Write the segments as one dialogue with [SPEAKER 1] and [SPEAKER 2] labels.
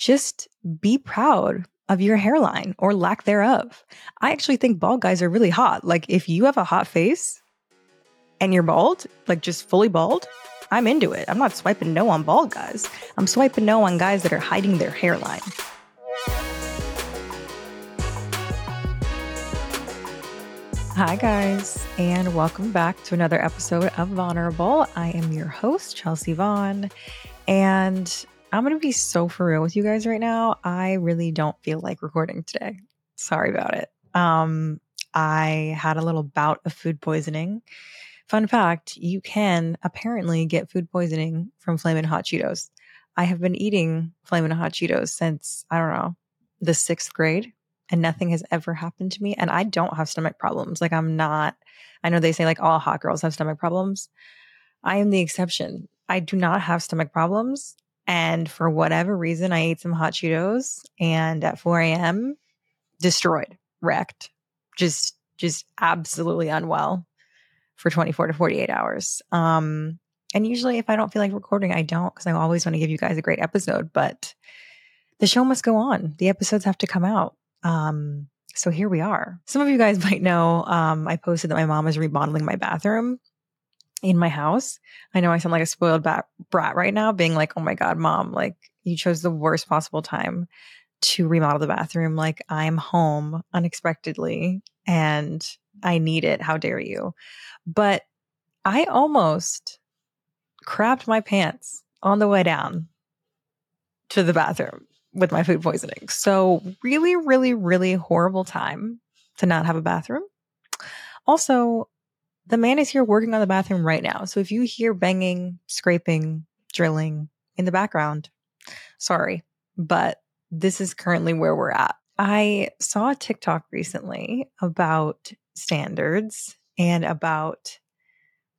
[SPEAKER 1] just be proud of your hairline or lack thereof. I actually think bald guys are really hot. Like, if you have a hot face and you're bald, like just fully bald, I'm into it. I'm not swiping no on bald guys. I'm swiping no on guys that are hiding their hairline. Hi, guys, and welcome back to another episode of Vulnerable. I am your host, Chelsea Vaughn, and I'm going to be so for real with you guys right now. I really don't feel like recording today. Sorry about it. Um, I had a little bout of food poisoning. Fun fact you can apparently get food poisoning from Flamin' Hot Cheetos. I have been eating Flamin' Hot Cheetos since, I don't know, the sixth grade, and nothing has ever happened to me. And I don't have stomach problems. Like, I'm not, I know they say like all hot girls have stomach problems. I am the exception. I do not have stomach problems. And for whatever reason, I ate some hot Cheetos and at 4 a.m., destroyed, wrecked, just, just absolutely unwell for 24 to 48 hours. Um, and usually if I don't feel like recording, I don't because I always want to give you guys a great episode, but the show must go on. The episodes have to come out. Um, so here we are. Some of you guys might know um, I posted that my mom is remodeling my bathroom in my house. I know I sound like a spoiled bat, brat right now, being like, oh my God, mom, like you chose the worst possible time to remodel the bathroom. Like I'm home unexpectedly and I need it. How dare you? But I almost crapped my pants on the way down to the bathroom with my food poisoning. So, really, really, really horrible time to not have a bathroom. Also, the man is here working on the bathroom right now. So if you hear banging, scraping, drilling in the background, sorry, but this is currently where we're at. I saw a TikTok recently about standards and about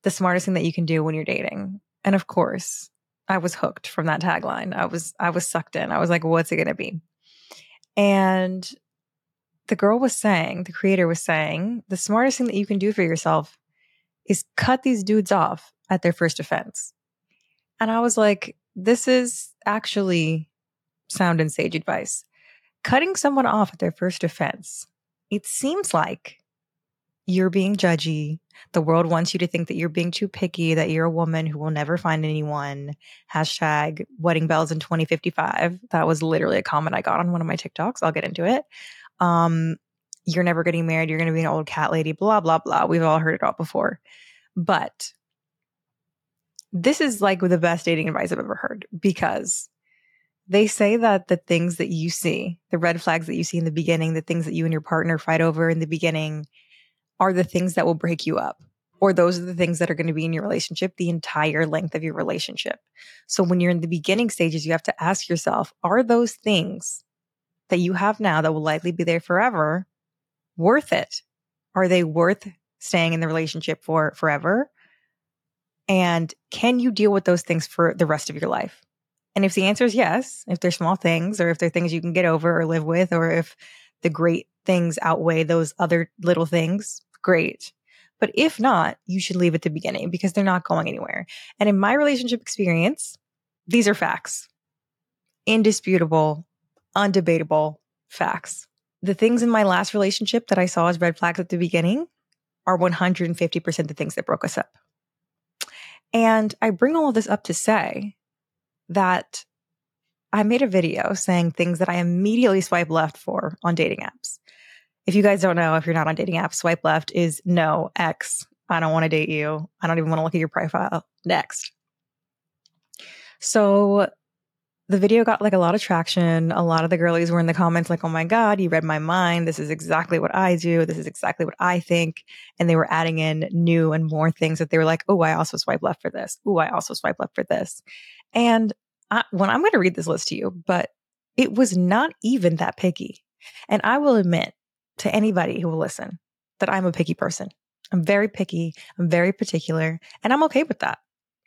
[SPEAKER 1] the smartest thing that you can do when you're dating. And of course, I was hooked from that tagline. I was I was sucked in. I was like, what's it going to be? And the girl was saying, the creator was saying, the smartest thing that you can do for yourself is cut these dudes off at their first offense. And I was like, this is actually sound and sage advice. Cutting someone off at their first offense, it seems like you're being judgy. The world wants you to think that you're being too picky, that you're a woman who will never find anyone. Hashtag wedding bells in 2055. That was literally a comment I got on one of my TikToks. I'll get into it. Um, you're never getting married, you're going to be an old cat lady, blah, blah, blah. We've all heard it all before. But this is like the best dating advice I've ever heard because they say that the things that you see, the red flags that you see in the beginning, the things that you and your partner fight over in the beginning are the things that will break you up. Or those are the things that are going to be in your relationship the entire length of your relationship. So when you're in the beginning stages, you have to ask yourself, are those things that you have now that will likely be there forever worth it? Are they worth staying in the relationship for forever? And can you deal with those things for the rest of your life? And if the answer is yes, if they're small things or if they're things you can get over or live with, or if the great things outweigh those other little things, great. But if not, you should leave at the beginning because they're not going anywhere. And in my relationship experience, these are facts indisputable, undebatable facts the things in my last relationship that I saw as red flags at the beginning are 150% the things that broke us up. And I bring all of this up to say that I made a video saying things that I immediately swipe left for on dating apps. If you guys don't know, if you're not on dating apps, swipe left is no, X, I don't want to date you. I don't even want to look at your profile. Next. So the video got like a lot of traction. A lot of the girlies were in the comments like, oh my God, you read my mind. This is exactly what I do. This is exactly what I think. And they were adding in new and more things that they were like, oh, I also swipe left for this. Oh, I also swipe left for this. And I, when I'm going to read this list to you, but it was not even that picky. And I will admit to anybody who will listen that I'm a picky person. I'm very picky. I'm very particular and I'm okay with that.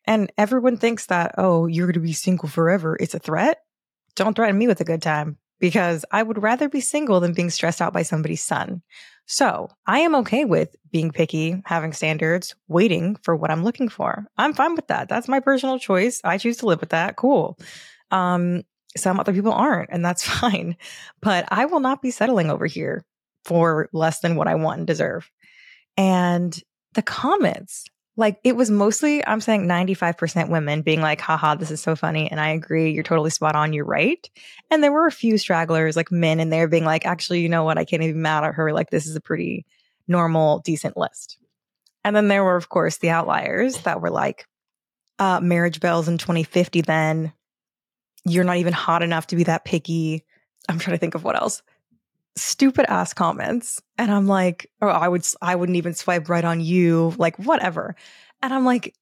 [SPEAKER 1] And everyone thinks that, oh, you're going to be single forever. It's a threat. Don't threaten me with a good time because I would rather be single than being stressed out by somebody's son. So I am okay with being picky, having standards, waiting for what I'm looking for. I'm fine with that. That's my personal choice. I choose to live with that. Cool. Um, Some other people aren't, and that's fine. But I will not be settling over here for less than what I want and deserve. And the comments, like it was mostly, I'm saying 95% women being like, haha, this is so funny. And I agree. You're totally spot on. You're right. And there were a few stragglers, like men in there being like, actually, you know what? I can't even mad at her. Like this is a pretty normal, decent list. And then there were, of course, the outliers that were like, uh, marriage bells in 2050, then you're not even hot enough to be that picky. I'm trying to think of what else. Stupid ass comments. And I'm like, oh, I would, I wouldn't even swipe right on you, like whatever. And I'm like,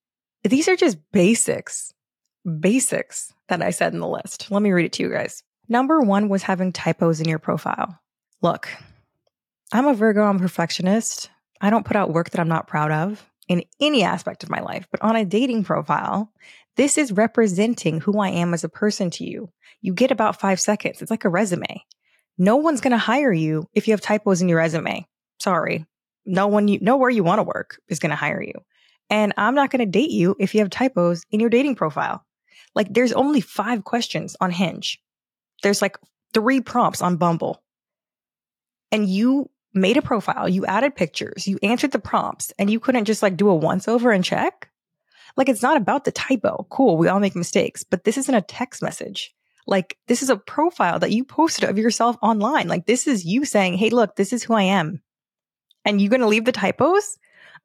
[SPEAKER 1] these are just basics, basics that I said in the list. Let me read it to you guys. Number one was having typos in your profile. Look, I'm a Virgo, I'm a perfectionist. I don't put out work that I'm not proud of in any aspect of my life, but on a dating profile, this is representing who I am as a person to you. You get about five seconds. It's like a resume. No one's going to hire you if you have typos in your resume. Sorry. No one you know where you want to work is going to hire you. And I'm not going to date you if you have typos in your dating profile. Like there's only five questions on Hinge. There's like three prompts on Bumble. And you made a profile, you added pictures, you answered the prompts, and you couldn't just like do a once over and check? Like it's not about the typo. Cool, we all make mistakes, but this isn't a text message. Like this is a profile that you posted of yourself online. Like this is you saying, "Hey, look, this is who I am." And you're going to leave the typos?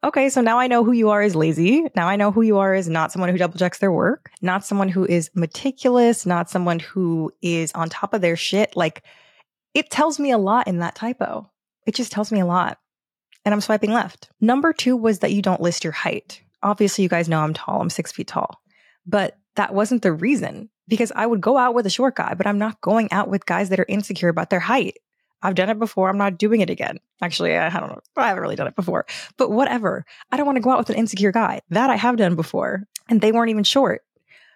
[SPEAKER 1] Okay, so now I know who you are as lazy. Now I know who you are as not someone who double checks their work, not someone who is meticulous, not someone who is on top of their shit. Like it tells me a lot in that typo. It just tells me a lot. And I'm swiping left. Number two was that you don't list your height obviously you guys know I'm tall, I'm six feet tall, but that wasn't the reason because I would go out with a short guy, but I'm not going out with guys that are insecure about their height. I've done it before. I'm not doing it again. Actually, I don't know. I haven't really done it before, but whatever. I don't want to go out with an insecure guy. That I have done before, and they weren't even short.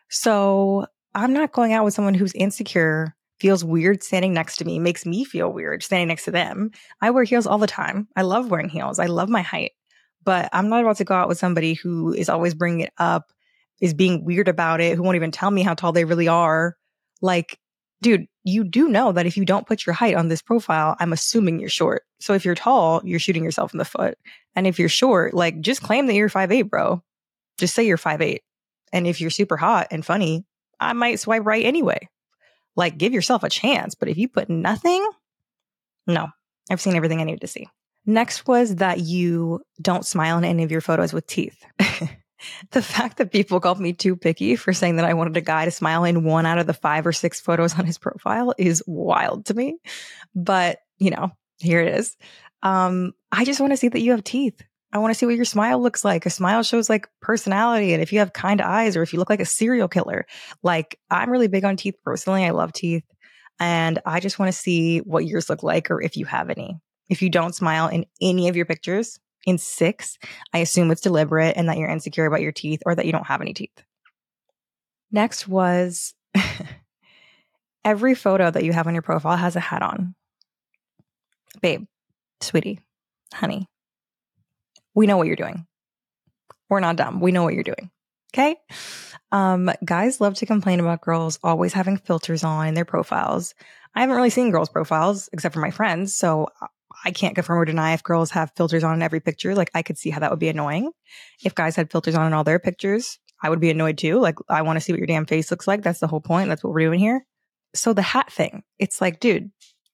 [SPEAKER 1] So I'm not going out with someone who's insecure, feels weird standing next to me, makes me feel weird standing next to them. I wear heels all the time. I love wearing heels. I love my height but I'm not about to go out with somebody who is always bringing it up, is being weird about it, who won't even tell me how tall they really are. Like, dude, you do know that if you don't put your height on this profile, I'm assuming you're short. So if you're tall, you're shooting yourself in the foot. And if you're short, like just claim that you're five eight, bro. Just say you're five eight. And if you're super hot and funny, I might swipe right anyway. Like give yourself a chance. But if you put nothing, no, I've seen everything I needed to see. Next was that you don't smile in any of your photos with teeth. the fact that people called me too picky for saying that I wanted a guy to smile in one out of the five or six photos on his profile is wild to me. But, you know, here it is. Um, I just want to see that you have teeth. I want to see what your smile looks like. A smile shows like personality. And if you have kind eyes or if you look like a serial killer, like I'm really big on teeth personally. I love teeth. And I just want to see what yours look like or if you have any. If you don't smile in any of your pictures in six, I assume it's deliberate and that you're insecure about your teeth or that you don't have any teeth. Next was every photo that you have on your profile has a hat on. Babe, sweetie, honey, we know what you're doing. We're not dumb. We know what you're doing. Okay. Um, guys love to complain about girls always having filters on their profiles. I haven't really seen girls' profiles except for my friends. So I can't confirm or deny if girls have filters on in every picture. Like I could see how that would be annoying. If guys had filters on in all their pictures, I would be annoyed too. Like I want to see what your damn face looks like. That's the whole point. That's what we're doing here. So the hat thing, it's like, dude,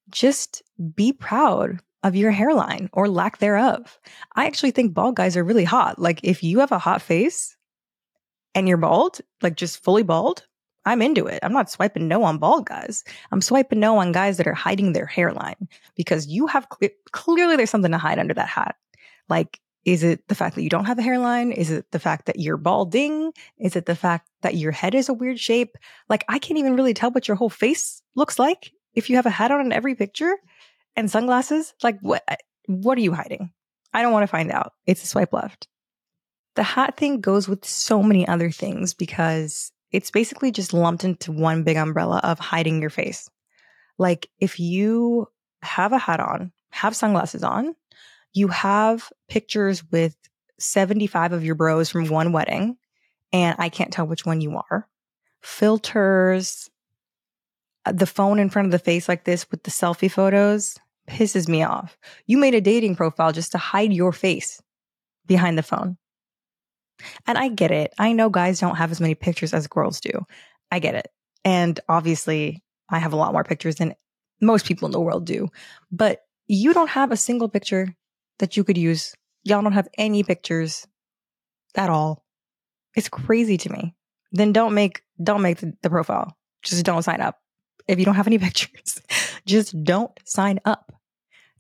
[SPEAKER 1] just be proud of your hairline or lack thereof. I actually think bald guys are really hot. Like if you have a hot face and you're bald, like just fully bald, I'm into it. I'm not swiping no on bald guys. I'm swiping no on guys that are hiding their hairline because you have cl- clearly there's something to hide under that hat. Like, is it the fact that you don't have a hairline? Is it the fact that you're balding? Is it the fact that your head is a weird shape? Like, I can't even really tell what your whole face looks like if you have a hat on in every picture and sunglasses. Like, what? What are you hiding? I don't want to find out. It's a swipe left. The hat thing goes with so many other things because it's basically just lumped into one big umbrella of hiding your face. Like if you have a hat on, have sunglasses on, you have pictures with 75 of your bros from one wedding, and I can't tell which one you are. Filters, uh, the phone in front of the face like this with the selfie photos pisses me off. You made a dating profile just to hide your face behind the phone. And I get it. I know guys don't have as many pictures as girls do. I get it. And obviously, I have a lot more pictures than most people in the world do. But you don't have a single picture that you could use. Y'all don't have any pictures at all. It's crazy to me. Then don't make don't make the, the profile. Just don't sign up. If you don't have any pictures, just don't sign up.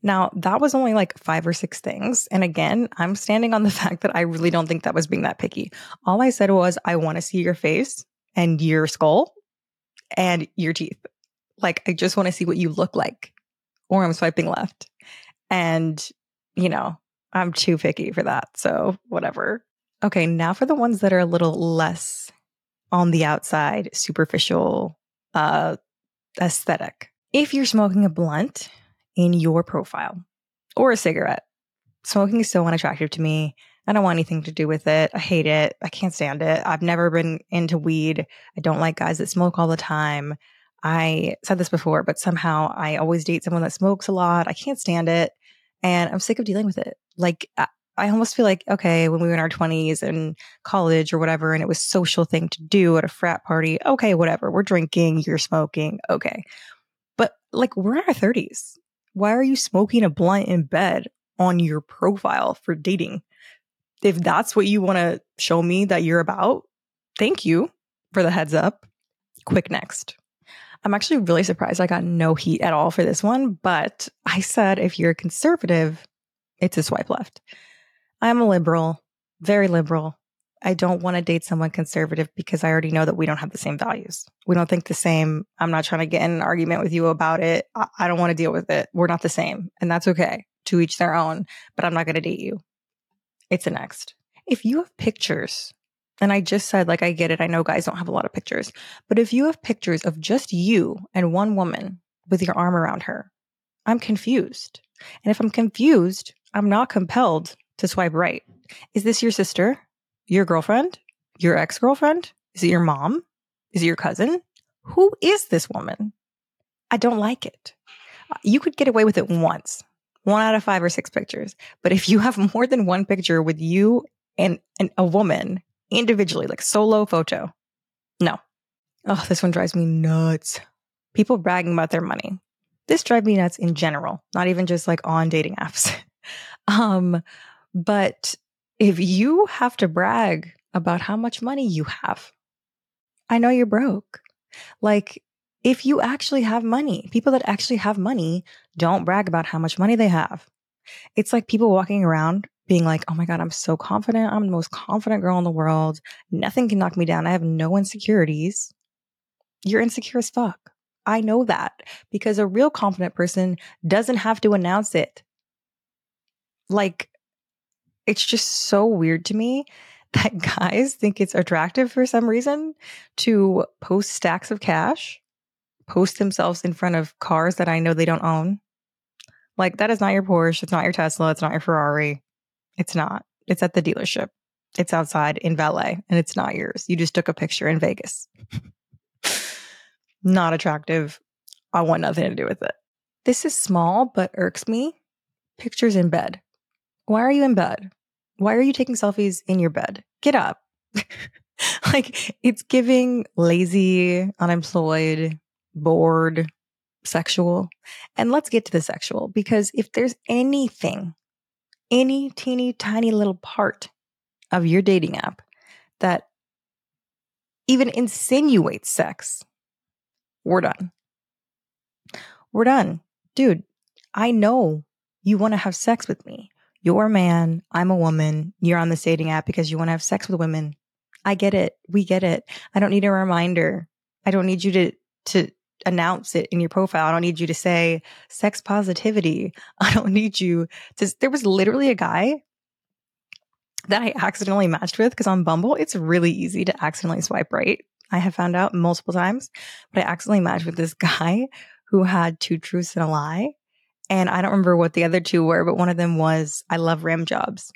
[SPEAKER 1] Now, that was only like five or six things. And again, I'm standing on the fact that I really don't think that was being that picky. All I said was, I want to see your face and your skull and your teeth. Like, I just want to see what you look like, or I'm swiping left. And, you know, I'm too picky for that. So, whatever. Okay, now for the ones that are a little less on the outside, superficial, uh, aesthetic. If you're smoking a blunt in your profile or a cigarette, smoking is so unattractive to me. I don't want anything to do with it. I hate it. I can't stand it. I've never been into weed. I don't like guys that smoke all the time. I said this before, but somehow I always date someone that smokes a lot. I can't stand it. And I'm sick of dealing with it. Like, I almost feel like, okay, when we were in our 20s and college or whatever, and it was social thing to do at a frat party, okay, whatever. We're drinking, you're smoking, okay. But like, we're in our 30s. Why are you smoking a blunt in bed on your profile for dating? If that's what you want to show me that you're about, thank you for the heads up. Quick next. I'm actually really surprised I got no heat at all for this one, but I said if you're conservative, it's a swipe left. I'm a liberal, very liberal. I don't want to date someone conservative because I already know that we don't have the same values. We don't think the same. I'm not trying to get in an argument with you about it. I, I don't want to deal with it. We're not the same. And that's okay. To each their own, but I'm not going to date you. It's a next. If you have pictures, and I just said, like, I get it. I know guys don't have a lot of pictures, but if you have pictures of just you and one woman with your arm around her, I'm confused. And if I'm confused, I'm not compelled to swipe right. Is this your sister? Your girlfriend? Your ex girlfriend? Is it your mom? Is it your cousin? Who is this woman? I don't like it. You could get away with it once, one out of five or six pictures. But if you have more than one picture with you and, and a woman individually, like solo photo, no. Oh, this one drives me nuts. People bragging about their money. This drives me nuts in general, not even just like on dating apps. um, but if you have to brag about how much money you have, I know you're broke. Like, if you actually have money, people that actually have money don't brag about how much money they have. It's like people walking around being like, oh my God, I'm so confident. I'm the most confident girl in the world. Nothing can knock me down. I have no insecurities. You're insecure as fuck. I know that because a real confident person doesn't have to announce it. Like, it's just so weird to me that guys think it's attractive for some reason to post stacks of cash, post themselves in front of cars that I know they don't own. Like, that is not your Porsche. It's not your Tesla. It's not your Ferrari. It's not. It's at the dealership. It's outside in valet and it's not yours. You just took a picture in Vegas. not attractive. I want nothing to do with it. This is small, but irks me. Pictures in bed. Why are you in bed? Why are you taking selfies in your bed? Get up. like it's giving lazy, unemployed, bored, sexual. And let's get to the sexual because if there's anything, any teeny tiny little part of your dating app that even insinuates sex, we're done. We're done. Dude, I know you want to have sex with me. You're a man, I'm a woman, you're on the dating app because you want to have sex with women. I get it. We get it. I don't need a reminder. I don't need you to to announce it in your profile. I don't need you to say sex positivity. I don't need you to there was literally a guy that I accidentally matched with because on Bumble, it's really easy to accidentally swipe right. I have found out multiple times, but I accidentally matched with this guy who had two truths and a lie. And I don't remember what the other two were, but one of them was I love rim jobs.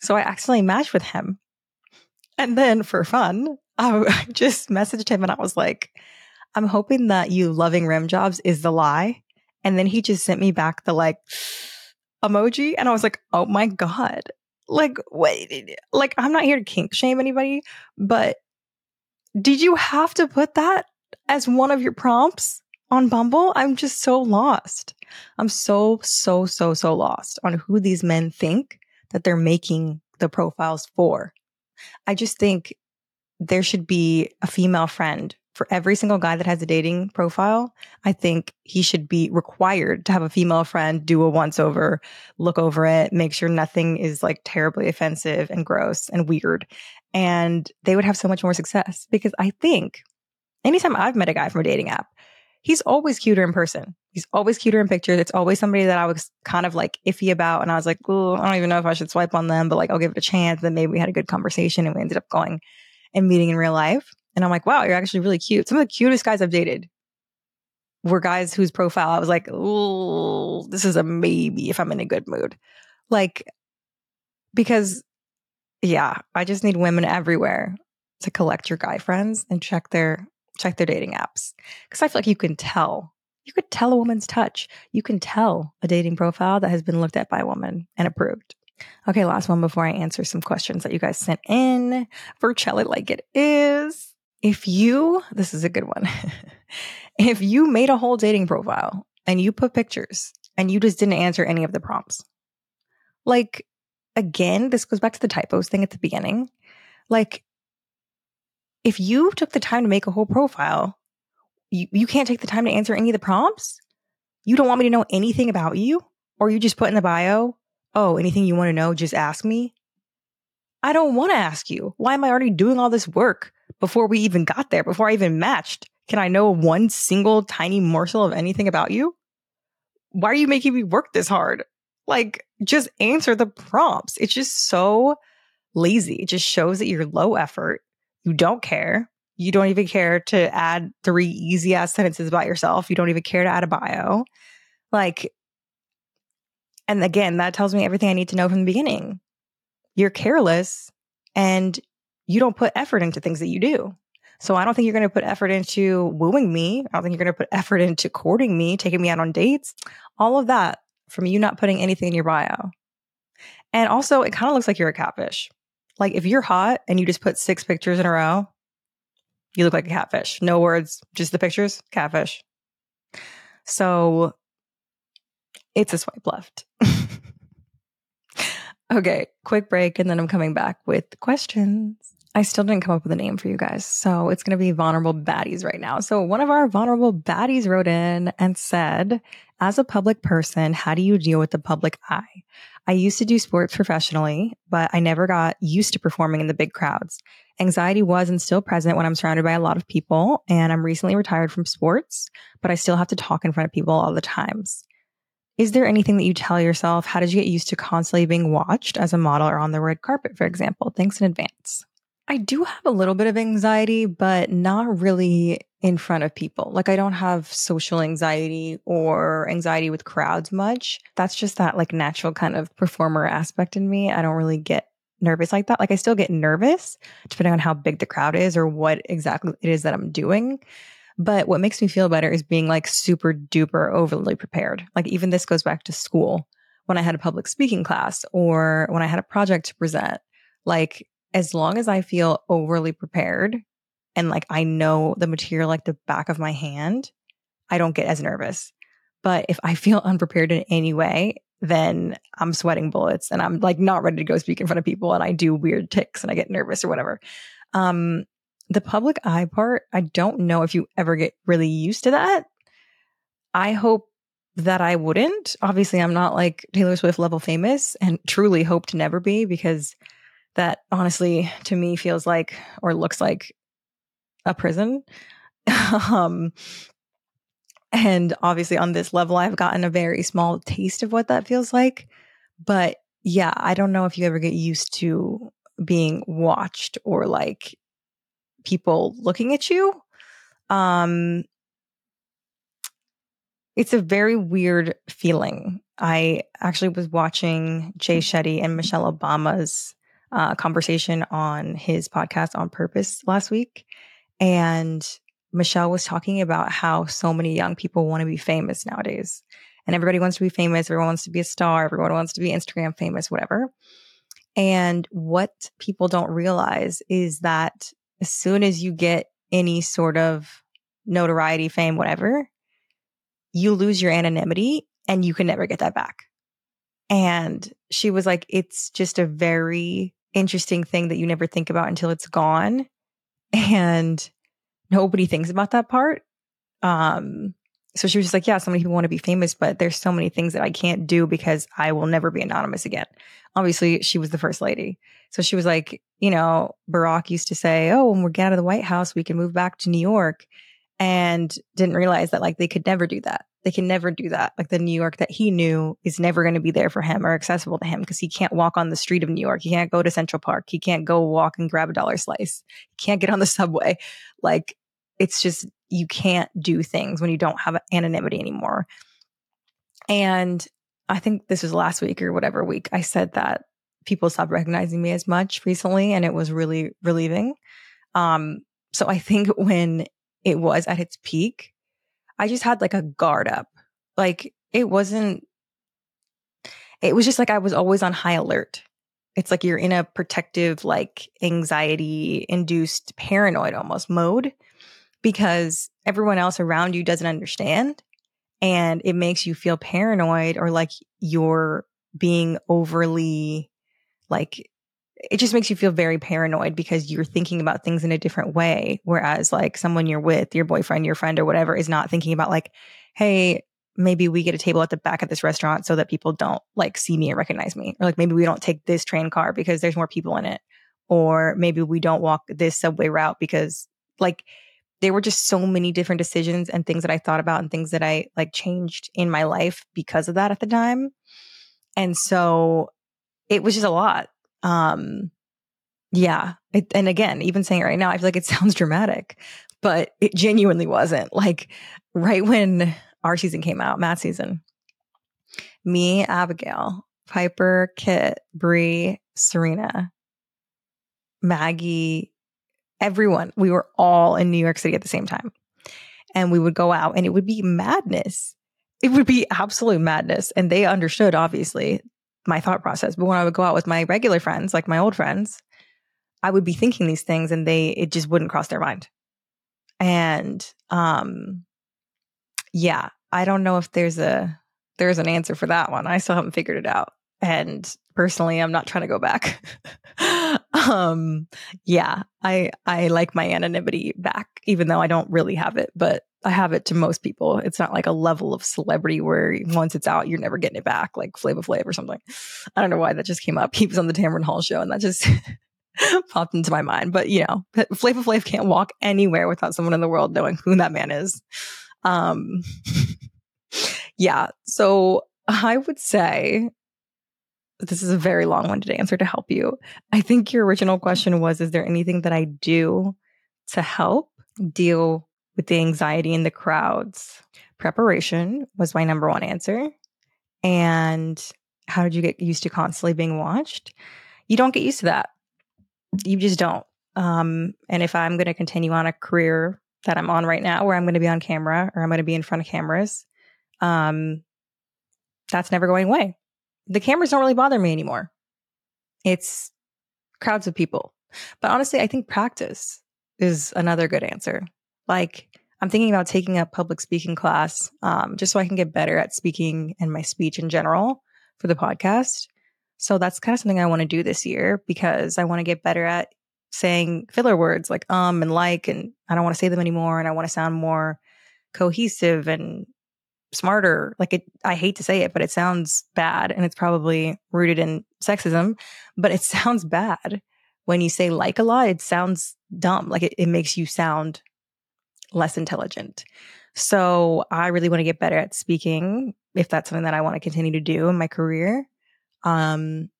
[SPEAKER 1] So I accidentally matched with him. And then for fun, I just messaged him and I was like, I'm hoping that you loving rim jobs is the lie. And then he just sent me back the like emoji. And I was like, oh my God. Like, wait, eh, like, I'm not here to kink shame anybody, but did you have to put that as one of your prompts on Bumble? I'm just so lost. I'm so, so, so, so lost on who these men think that they're making the profiles for. I just think there should be a female friend for every single guy that has a dating profile, I think he should be required to have a female friend do a once over, look over it, make sure nothing is like terribly offensive and gross and weird. And they would have so much more success because I think anytime I've met a guy from a dating app, he's always cuter in person. He's always cuter in pictures. It's always somebody that I was kind of like iffy about. And I was like, oh, I don't even know if I should swipe on them, but like, I'll give it a chance. Then maybe we had a good conversation and we ended up going and meeting in real life. And I'm like, wow, you're actually really cute. Some of the cutest guys I've dated were guys whose profile I was like, oh, this is a maybe if I'm in a good mood. Like, because yeah, I just need women everywhere to collect your guy friends and check their check their dating apps. Cause I feel like you can tell. You could tell a woman's touch. You can tell a dating profile that has been looked at by a woman and approved. Okay, last one before I answer some questions that you guys sent in for Chell Like It Is if you, this is a good one. if you made a whole dating profile and you put pictures and you just didn't answer any of the prompts, like, again, this goes back to the typos thing at the beginning. Like, if you took the time to make a whole profile, you, you can't take the time to answer any of the prompts. You don't want me to know anything about you, or you just put in the bio, oh, anything you want to know, just ask me. I don't want to ask you. Why am I already doing all this work before we even got there, before I even matched? Can I know one single tiny morsel of anything about you? Why are you making me work this hard? Like, just answer the prompts. It's just so lazy. It just shows that you're low effort. You don't care. You don't even care to add three easy ass sentences about yourself. You don't even care to add a bio. Like, and again, that tells me everything I need to know from the beginning you're careless and you don't put effort into things that you do. So I don't think you're going to put effort into wooing me. I don't think you're going to put effort into courting me, taking me out on dates. All of that from you not putting anything in your bio. And also, it kind of looks like you're a catfish. Like if you're hot and you just put six pictures in a row, you look like a catfish. No words, just the pictures, catfish. So it's a swipe left. Okay, quick break, and then I'm coming back with questions. I still didn't come up with a name for you guys. So it's going to be vulnerable baddies right now. So one of our vulnerable baddies wrote in and said, as a public person, how do you deal with the public eye? I used to do sports professionally, but I never got used to performing in the big crowds. Anxiety was and still present when I'm surrounded by a lot of people. And I'm recently retired from sports, but I still have to talk in front of people all the times. Is there anything that you tell yourself? How did you get used to constantly being watched as a model or on the red carpet, for example? Thanks in advance. I do have a little bit of anxiety, but not really in front of people. Like I don't have social anxiety or anxiety with crowds much. That's just that like natural kind of performer aspect in me. I don't really get nervous like that. Like I still get nervous depending on how big the crowd is or what exactly it is that I'm doing. But what makes me feel better is being like super duper overly prepared. Like even this goes back to school when I had a public speaking class or when I had a project to present. Like as long as I feel overly prepared and like I know the material like the back of my hand, I don't get as nervous. But if I feel unprepared in any way, then I'm sweating bullets and I'm like not ready to go speak in front of people and I do weird ticks and I get nervous or whatever. Um, the public eye part, I don't know if you ever get really used to that. I hope that I wouldn't. Obviously, I'm not like Taylor Swift level famous and truly hope to never be because that honestly to me feels like or looks like a prison. um, and obviously, on this level, I've gotten a very small taste of what that feels like. But yeah, I don't know if you ever get used to being watched or like people looking at you. Um, it's a very weird feeling. I actually was watching Jay Shetty and Michelle Obama's uh, conversation on his podcast on purpose last week. And Michelle was talking about how so many young people want to be famous nowadays. And everybody wants to be famous. Everyone wants to be a star. Everyone wants to be Instagram famous, whatever. And what people don't realize is that as soon as you get any sort of notoriety, fame, whatever, you lose your anonymity and you can never get that back. And she was like, it's just a very interesting thing that you never think about until it's gone. And nobody thinks about that part. Um, so she was just like, yeah, so many people want to be famous, but there's so many things that I can't do because I will never be anonymous again. Obviously, she was the first lady. So she was like, you know, Barack used to say, oh, when we get out of the White House, we can move back to New York. And didn't realize that like they could never do that. They can never do that. Like the New York that he knew is never going to be there for him or accessible to him because he can't walk on the street of New York. He can't go to Central Park. He can't go walk and grab a dollar slice. He can't get on the subway. Like it's just, you can't do things when you don't have anonymity anymore. And I think this was last week or whatever week I said that people stopped recognizing me as much recently and it was really relieving. Um, so I think when it was at its peak, I just had like a guard up. Like it wasn't, it was just like I was always on high alert. It's like you're in a protective, like anxiety induced, paranoid almost mode because everyone else around you doesn't understand. And it makes you feel paranoid or like you're being overly, like, it just makes you feel very paranoid because you're thinking about things in a different way. Whereas, like, someone you're with, your boyfriend, your friend, or whatever, is not thinking about, like, hey, maybe we get a table at the back of this restaurant so that people don't like see me and recognize me. Or like maybe we don't take this train car because there's more people in it. Or maybe we don't walk this subway route because like there were just so many different decisions and things that I thought about and things that I like changed in my life because of that at the time. And so it was just a lot. Um, yeah. It, and again, even saying it right now, I feel like it sounds dramatic, but it genuinely wasn't. Like right when our season came out, Matt season, me, Abigail, Piper, Kit, Bri, Serena, Maggie, everyone, we were all in New York City at the same time. And we would go out and it would be madness. It would be absolute madness. And they understood, obviously, my thought process. But when I would go out with my regular friends, like my old friends, I would be thinking these things and they, it just wouldn't cross their mind. And, um, yeah, I don't know if there's a, there's an answer for that one. I still haven't figured it out. And personally, I'm not trying to go back. um, yeah, I I like my anonymity back, even though I don't really have it, but I have it to most people. It's not like a level of celebrity where once it's out, you're never getting it back, like Flavor Flav or something. I don't know why that just came up. He was on the Tamron Hall show, and that just popped into my mind. But you know, Flavor Flav can't walk anywhere without someone in the world knowing who that man is. Um, yeah, so I would say this is a very long winded answer to help you. I think your original question was Is there anything that I do to help deal with the anxiety in the crowds? Preparation was my number one answer. And how did you get used to constantly being watched? You don't get used to that. You just don't. Um, and if I'm going to continue on a career that I'm on right now, where I'm going to be on camera or I'm going to be in front of cameras, um, that's never going away the cameras don't really bother me anymore. It's crowds of people. But honestly, I think practice is another good answer. Like, I'm thinking about taking a public speaking class um, just so I can get better at speaking and my speech in general for the podcast. So that's kind of something I want to do this year because I want to get better at saying filler words like um and like, and I don't want to say them anymore. And I want to sound more cohesive and smarter. Like it, I hate to say it, but it sounds bad and it's probably rooted in sexism, but it sounds bad. When you say like a lot, it sounds dumb. Like it, it makes you sound less intelligent. So I really want to get better at speaking if that's something that I want to continue to do in my career. Um,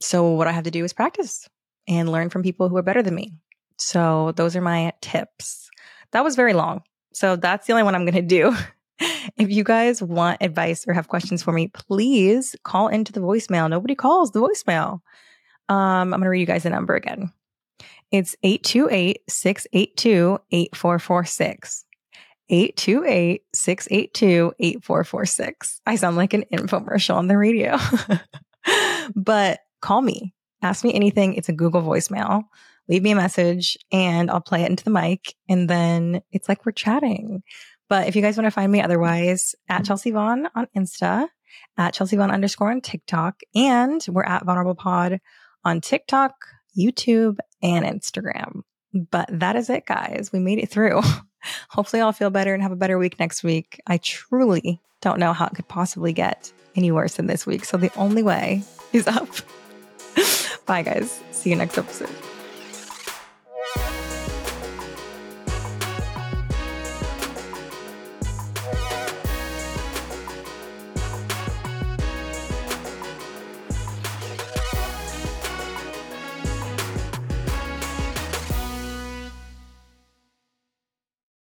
[SPEAKER 1] so what I have to do is practice and learn from people who are better than me. So those are my tips. That was very long. So that's the only one I'm going to do. if you guys want advice or have questions for me, please call into the voicemail. Nobody calls the voicemail. Um, I'm going to read you guys the number again. It's 828 682 8446. 828 682 8446. I sound like an infomercial on the radio. but call me, ask me anything. It's a Google voicemail. Leave me a message and I'll play it into the mic. And then it's like we're chatting. But if you guys want to find me otherwise, at mm-hmm. Chelsea Vaughn on Insta, at Chelsea Vaughn underscore on TikTok, and we're at Vulnerable Pod on TikTok, YouTube, and Instagram. But that is it, guys. We made it through. Hopefully, I'll feel better and have a better week next week. I truly don't know how it could possibly get any worse than this week. So the only way is up. Bye, guys. See you next episode.